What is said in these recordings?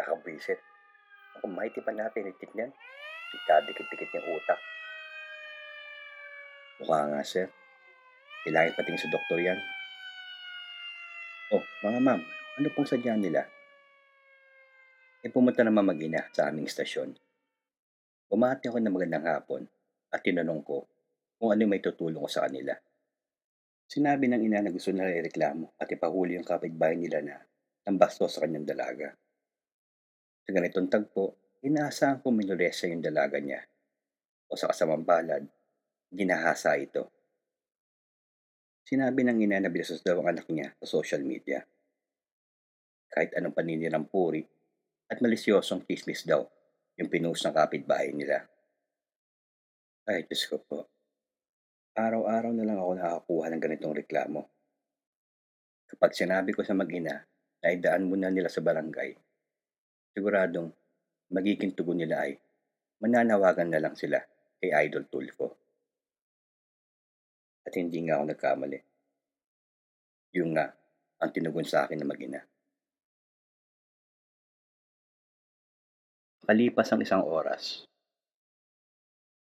Kakabwisit. Kung mahiti pa natin itik niyan, ikadikit-dikit yung utak. Mukha nga, sir. Kailangan patingin sa doktor yan. Oh, mga ma'am, ano pong sadya nila? E pumunta naman mag-ina sa aming istasyon. Bumati ako ng magandang hapon at tinanong ko kung ano may tutulong ko sa kanila. Sinabi ng ina na gusto nila ireklamo at ipahuli yung kapitbahay nila na nambasto sa kanyang dalaga. Sa ganitong tagpo, inaasahan ko minuresa yung dalaga niya o sa kasamang palad, ginahasa ito. Sinabi ng ina na bilasos daw ang anak niya sa social media. Kahit anong paninirang puri at malisyosong kismis daw yung pinost ng kapitbahay nila. Ay, Diyos ko po. Araw-araw na lang ako nakakakuha ng ganitong reklamo. Kapag sinabi ko sa mag-ina na idaan muna nila sa barangay, siguradong magiging tugon nila ay mananawagan na lang sila kay Idol Tulfo. At hindi nga ako nagkamali. Yung nga ang tinugon sa akin na mag-ina. Kalipas ang isang oras,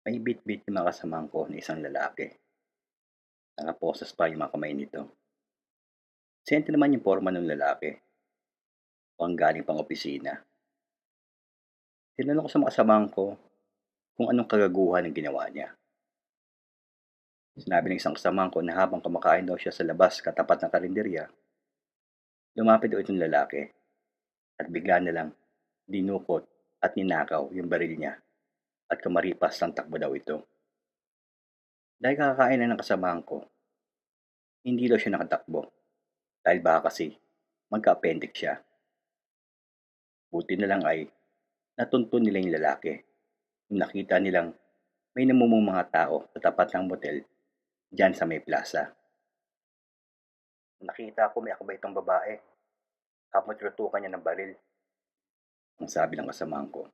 may bit-bit yung mga kasamahan ko na isang lalaki. Nakaposas pa yung mga kamay nito. Sente naman yung forma ng lalaki. O ang galing pang opisina. Tinanong ko sa mga kasamahan ko kung anong kagaguhan ng ginawa niya. Sinabi ng isang kasamahan ko na habang kumakain daw siya sa labas katapat ng karinderya, lumapit daw itong lalaki at bigla na lang dinukot at ninakaw yung baril niya at kamaripas ng takbo daw ito. Dahil kakakain na ng kasamahan ko, hindi daw siya nakatakbo dahil baka kasi magka-appendix siya. Buti na lang ay natuntun nila yung lalaki. Nung nakita nilang may namumong mga tao sa tapat ng motel dyan sa may plaza. Nakita ko may akabay itong babae. Kapag tinutukan niya ng baril. Ang sabi ng kasamahan ko.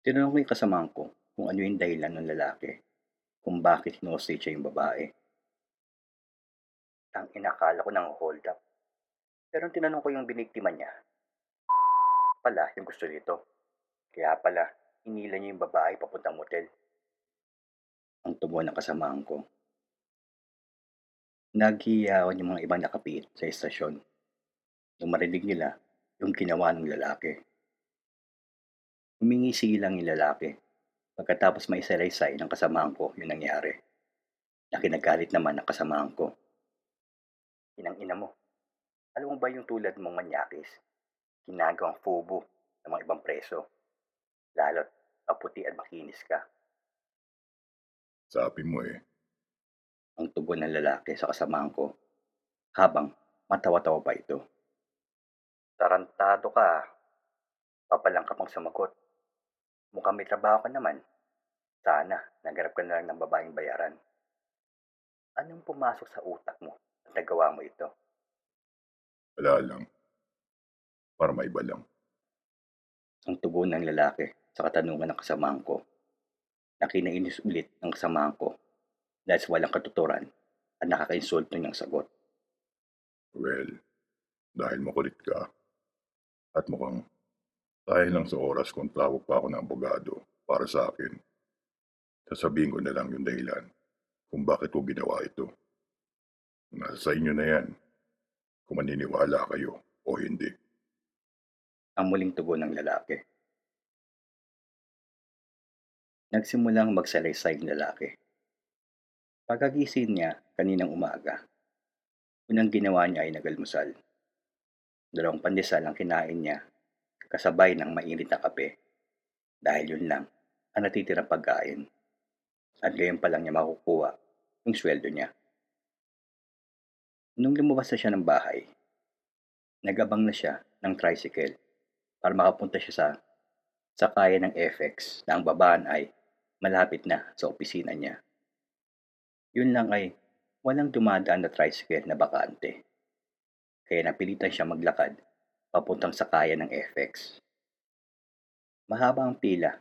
Tinanong ko yung kasamahan ko kung ano yung dahilan ng lalaki. Kung bakit hinostate siya yung babae. Ang inakala ko ng hold up. Pero tinanong ko yung biniktima niya. Pala yung gusto nito. Kaya pala, inila niya yung babae papuntang motel. Ang tubo ng kasamahan ko. Naghiyawan yung mga ibang nakapit sa estasyon. Nung marinig nila yung ginawa ng lalaki. Humingi silang yung lalaki. Pagkatapos may salaysay ng kasamahan ko yung nangyari. Na kinagalit naman ng kasamahan ko. Inang ina mo. Alam mo ba yung tulad mong manyakis? Ginagawang fubo ng mga ibang preso. Lalo't maputi at makinis ka. Sabi mo eh. Ang tubo ng lalaki sa kasamahan ko. Habang matawa-tawa pa ito. Tarantado ka. Papalang ka pang sumagot. Mukhang may trabaho ka naman. Sana, nagarap ka na lang ng babaeng bayaran. Anong pumasok sa utak mo at nagawa mo ito? Wala lang. Para maiba lang. Ang tubo ng lalaki sa katanungan ng kasamahan ko. Nakinainis ulit ng kasamahan ko dahil sa walang katuturan at nakakainsulto niyang sagot. Well, dahil makulit ka. At mukhang dahil lang sa oras kung tawag pa ako ng abogado para sa akin. Sasabihin ko na lang yung dahilan kung bakit ko ginawa ito. Nasa sa inyo na yan kung maniniwala kayo o hindi. Ang muling tugon ng lalaki. Nagsimulang magsalaysay ang lalaki. Pagkagising niya kaninang umaga, unang ginawa niya ay nagalmusal. Dalawang pandesal ang kinain niya, kasabay ng mainit na kape. Dahil yun lang ang natitirang pagkain. At gayon pa lang niya makukuha yung sweldo niya. Nung lumabas na siya ng bahay, nagabang na siya ng tricycle para makapunta siya sa sakaya ng FX na ang babaan ay malapit na sa opisina niya. Yun lang ay walang dumadaan na tricycle na bakante. Kaya napilitan siya maglakad papuntang sakaya ng FX. Mahaba ang pila.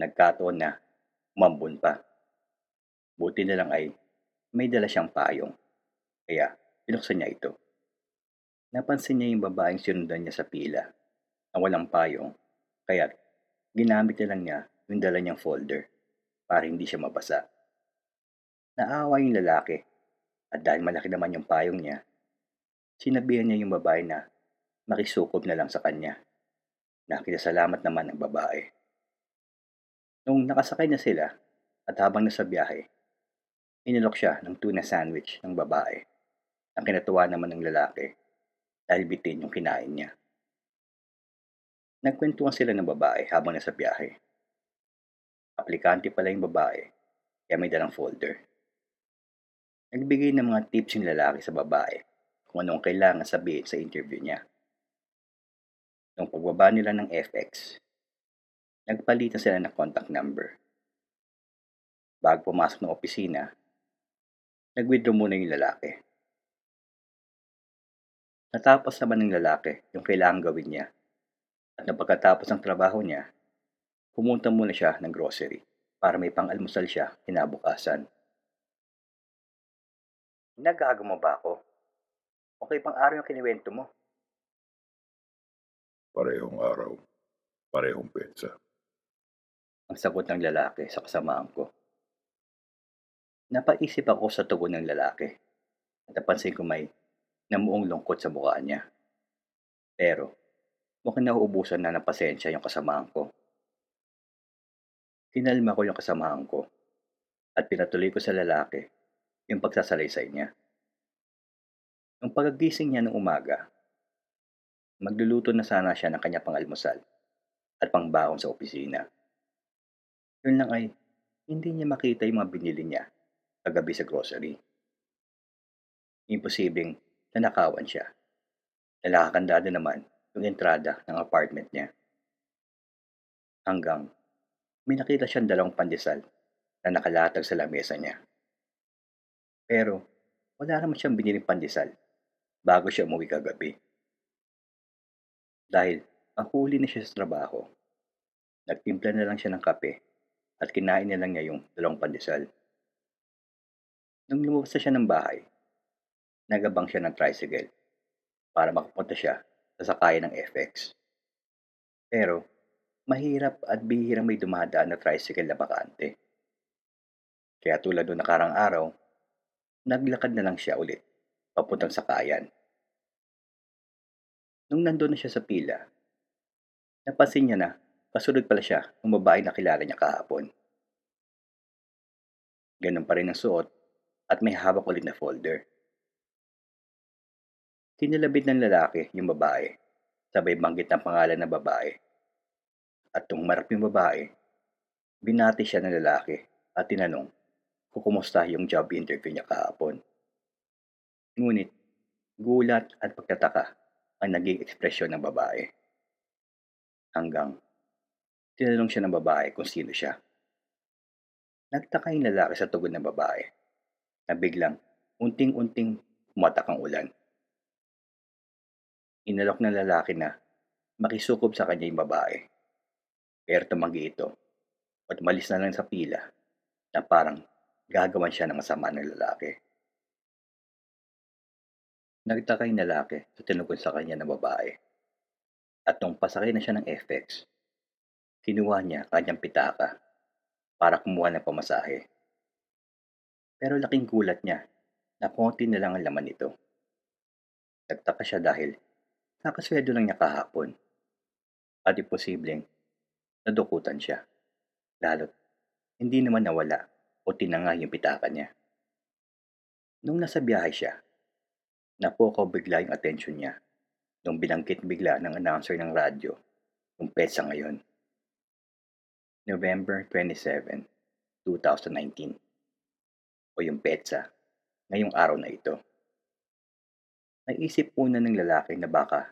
Nagkataon na umambon pa. Buti na lang ay may dala siyang payong. Kaya pinuksan niya ito. Napansin niya yung babaeng sinundan niya sa pila na walang payong, kaya ginamit na lang niya yung dala niyang folder para hindi siya mabasa. Naawa yung lalaki at dahil malaki naman yung payong niya, sinabihan niya yung babae na makisukob na lang sa kanya. Nakikisalamat naman ang babae. Nung nakasakay na sila at habang nasa biyahe, inilok siya ng tuna sandwich ng babae. Ang kinatuwa naman ng lalaki dahil bitin yung kinain niya. Nagkwentuhan sila ng babae habang nasa biyahe. Aplikante pala yung babae, kaya may dalang folder. Nagbigay ng mga tips yung lalaki sa babae kung anong kailangan sabihin sa interview niya. Nung pagbaba nila ng FX, nagpalitan sila ng contact number. Bago pumasok ng opisina, nag-withdraw muna yung lalaki. Natapos naman ng lalaki yung kailangan gawin niya. At na pagkatapos ng trabaho niya, pumunta muna siya ng grocery para may pang-almusal siya kinabukasan. Nagago mo ba ako? Okay pang araw yung kiniwento mo. Parehong araw, parehong petsa. Ang sagot ng lalaki sa kasamaan ko. Napaisip ako sa tugon ng lalaki at napansin ko may namuong lungkot sa mukha niya. Pero mukhang nauubusan na ng pasensya yung kasamaan ko. Kinalma ko yung kasamaan ko at pinatuloy ko sa lalaki yung pagsasalaysay niya. Nung pagagising niya ng umaga, magluluto na sana siya ng kanya pang almusal at pangbaon sa opisina. Yun lang ay hindi niya makita yung mga binili niya kagabi sa grocery. Imposibleng nanakawan siya. Nalakakandado naman yung entrada ng apartment niya. Hanggang may nakita siyang dalawang pandesal na nakalatag sa lamesa niya. Pero wala naman siyang biniling pandesal bago siya umuwi kagabi. Dahil mahuli na siya sa trabaho, nagtimpla na lang siya ng kape at kinain na lang niya yung dalawang pandesal. Nung lumabas na siya ng bahay, nagabang siya ng tricycle para makapunta siya sa sakayan ng FX. Pero, mahirap at bihirang may dumadaan na tricycle na bakante. Kaya tulad noong nakarang araw, naglakad na lang siya ulit, papuntang sakayan. Nung nandun na siya sa pila, napansin niya na kasunod pala siya ng babae na kilala niya kahapon. Ganun pa rin ang suot at may hawak ulit na folder. Tinilabit ng lalaki yung babae, sabay banggit ng pangalan ng babae. At nung marap yung babae, binati siya ng lalaki at tinanong kung kumusta yung job interview niya kahapon. Ngunit, gulat at pagtataka ang naging ekspresyon ng babae. Hanggang tinanong siya ng babae kung sino siya. Nagtaka yung lalaki sa tugon ng babae na biglang unting-unting pumatak ang ulan. Inalok ng lalaki na makisukob sa kanya yung babae. Pero tumanggi ito at umalis na lang sa pila na parang gagawan siya ng masama ng lalaki. Nagtaka yung lalaki sa tinugon sa kanya ng babae. At nung pasakay na siya ng FX, kinuha niya kanyang pitaka para kumuha ng pamasahe. Pero laking gulat niya na konti na lang ang laman nito. Nagtaka siya dahil nakasweldo lang niya kahapon. At imposibleng nadukutan siya. Lalo't hindi naman nawala o tinanga yung pitaka niya. Nung nasa biyahe siya, napukaw bigla yung atensyon niya nung binangkit bigla ng announcer ng radyo yung petsa ngayon. November 27, 2019 o yung petsa ngayong araw na ito. Naisip una ng lalaki na baka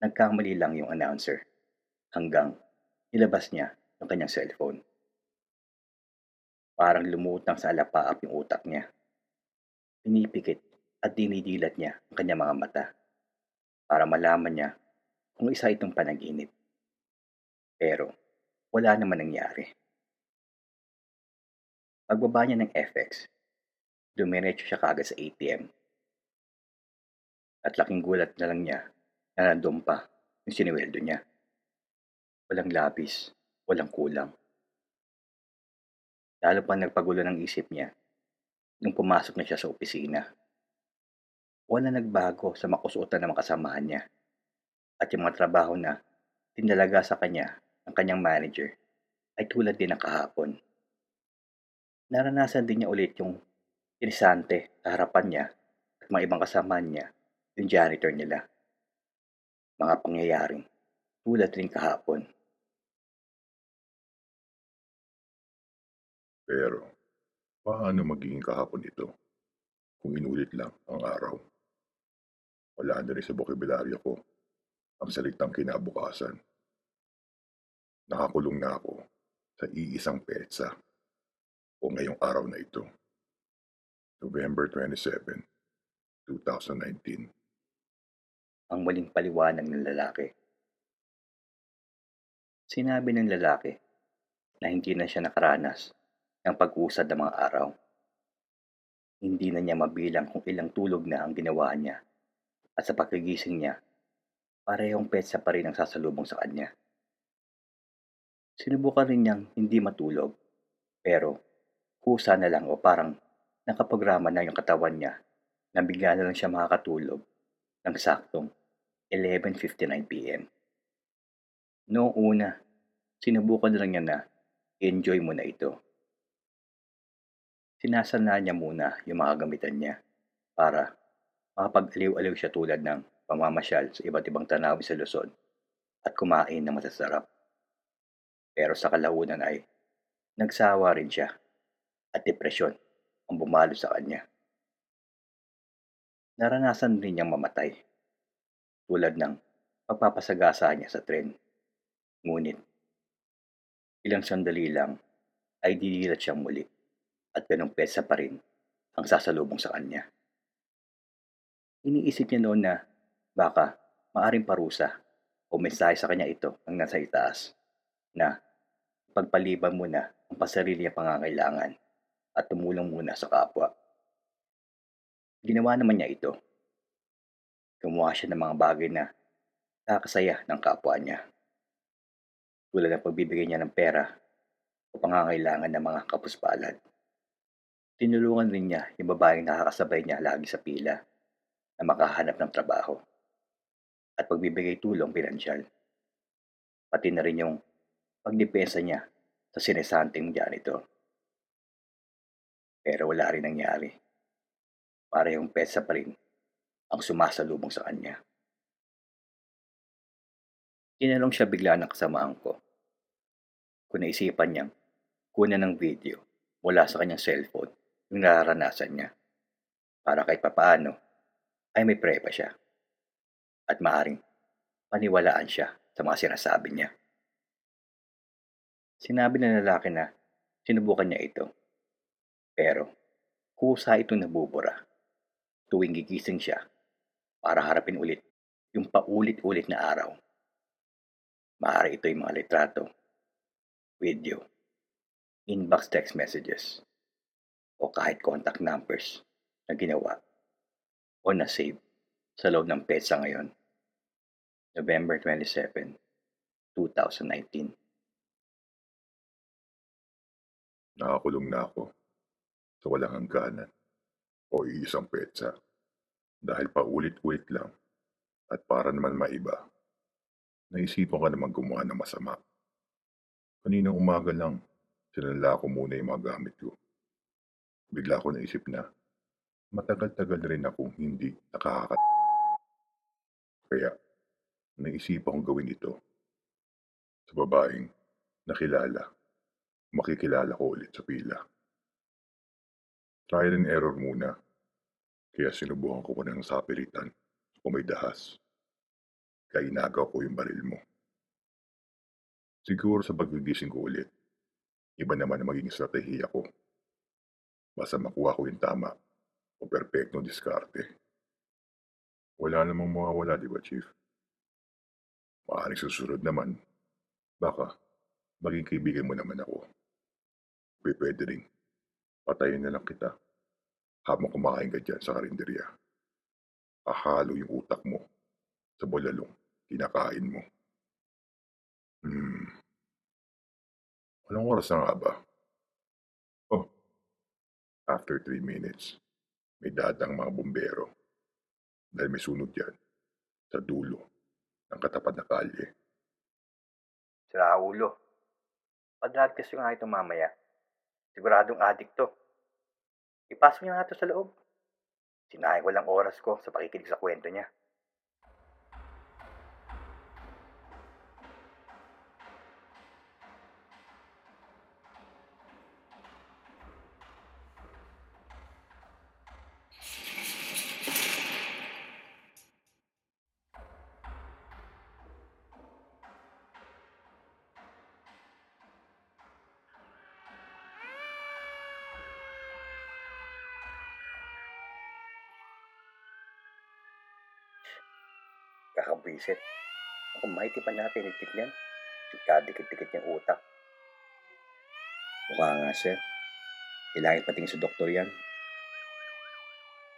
nagkamali lang yung announcer hanggang nilabas niya ang kanyang cellphone. Parang lumutang sa alapaap yung utak niya. Pinipikit at dinidilat niya ang kanyang mga mata para malaman niya kung isa itong panaginip. Pero wala naman nangyari. Pagbaba niya ng FX, dumiretso siya kagad sa ATM. At laking gulat na lang niya na nandun pa yung siniweldo niya. walang labis, walang kulang. Lalo pa nagpagulo ng isip niya nung pumasok na siya sa opisina. Wala nagbago sa makusuotan ng mga kasamahan niya at yung mga trabaho na tinalaga sa kanya ng kanyang manager ay tulad din ng kahapon. Naranasan din niya ulit yung inisante sa harapan niya at mga ibang kasamahan niya, yung janitor nila. Mga pangyayaring tulad rin kahapon. Pero, paano magiging kahapon ito kung inulit lang ang araw? Wala na rin sa bokabularyo ko ang salitang kinabukasan. Nakakulong na ako sa iisang petsa o ngayong araw na ito. November 27, 2019. Ang muling paliwanag ng lalaki. Sinabi ng lalaki na hindi na siya nakaranas ng pag-usad ng mga araw. Hindi na niya mabilang kung ilang tulog na ang ginawa niya at sa pagkagising niya, parehong petsa pa rin ang sasalubong sa kanya. Sinubukan rin niyang hindi matulog, pero kusa na lang o parang nakaprograma na yung katawan niya na bigla na lang siya makakatulog ng saktong 11.59pm. Noong una, sinubukan lang niya na enjoy mo na ito. Sinasana niya muna yung mga gamitan niya para makapag-aliw-aliw siya tulad ng pamamasyal sa iba't ibang tanawin sa Luzon at kumain ng masasarap. Pero sa kalaunan ay nagsawa rin siya at depresyon ang bumalo sa kanya. Naranasan rin niyang mamatay tulad ng pagpapasagasa niya sa tren. Ngunit, ilang sandali lang ay didilat siyang muli at ganong pesa pa rin ang sasalubong sa kanya. Iniisip niya noon na baka maaring parusa o mensahe sa kanya ito ang nasa itaas na pagpaliban muna ang pasarili niya pangangailangan at tumulong muna sa kapwa. Ginawa naman niya ito. Gumawa siya ng mga bagay na nakakasaya ng kapwa niya. Tulad ng pagbibigay niya ng pera o pangangailangan ng mga kapuspalad. Tinulungan rin niya yung babaeng nakakasabay niya lagi sa pila na makahanap ng trabaho at pagbibigay tulong pinansyal. Pati na rin yung pagdepensa niya sa sinesanting janitor. Pero wala rin nangyari. Para yung petsa pa rin ang sumasalubong sa kanya. Tinanong siya bigla ng kasamaan ko kung naisipan niyang kunan ng video mula sa kanyang cellphone yung nararanasan niya para kahit papaano ay may prepa siya at maaring paniwalaan siya sa mga sinasabi niya. Sinabi ng lalaki na sinubukan niya ito. Pero kusa ito nabubura tuwing gigising siya para harapin ulit yung paulit-ulit na araw. Maaari ito yung mga litrato, video, inbox text messages, o kahit contact numbers na ginawa o na-save sa loob ng PESA ngayon. November 27, 2019. Nakakulong na ako sa walang hangganan o iisang petsa dahil paulit-ulit lang at para naman maiba. Naisipan ka naman gumawa ng masama. Kaninang umaga lang, sinala ko muna yung mga gamit ko. Bigla ko naisip na matagal-tagal rin akong hindi nakakakat. Kaya, naisipan kong gawin ito sa babaeng nakilala makikilala ko ulit sa pila. Trial and error muna, kaya sinubukan ko ng sapilitan kung may dahas. Kaya inagaw ko yung baril mo. Siguro sa paggigising ko ulit, iba naman ang magiging strategiya ko. Basta makuha ko yung tama o perpekto diskarte. Wala namang mawawala, di ba, Chief? Maaaring susunod naman. Baka, maging kaibigan mo naman ako. Pwede rin. Patayin na lang kita habang kumakain ka dyan sa karinderya. Ahalo yung utak mo sa bulalong kinakain mo. Hmm. Anong oras na nga ba? Oh, after 3 minutes, may dadang mga bumbero. Dahil may sunog yan sa dulo ng katapat na kalye. Sira ulo. Padrag test nga ito mamaya. Siguradong addict to. Ipasok niya nga to sa loob. Sinayang ko lang oras ko sa pakikinig sa kwento niya. Kakabwisit. Ako, pa natin itik yan. Kadikit-dikit yung utak. Mukha nga, sir. Kailangan pating sa doktor yan.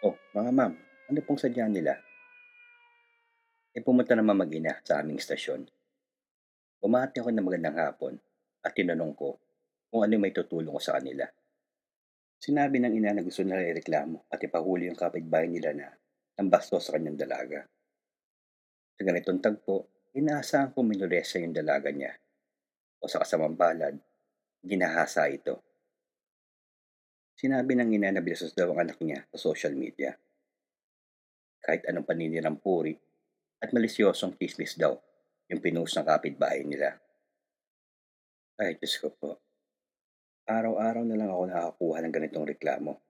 Oh, mga ma'am, ano pong sadya nila? E pumunta naman mag-ina sa aming istasyon. Bumati ako ng magandang hapon at tinanong ko kung ano may tutulong ko sa kanila. Sinabi ng ina na gusto nila ireklamo at ipahuli yung kapitbahay nila na ang bastos sa kanyang dalaga. Sa ganitong tagpo, inaasahan ko minuresa yung dalaga niya. O sa kasamang palad, ginahasa ito. Sinabi ng ina na binastos daw ang anak niya sa social media. Kahit anong paninirang puri at malisyosong chismis daw yung pinost ng kapitbahay nila. Ay, Diyos ko po. Araw-araw na lang ako nakakuha ng ganitong reklamo.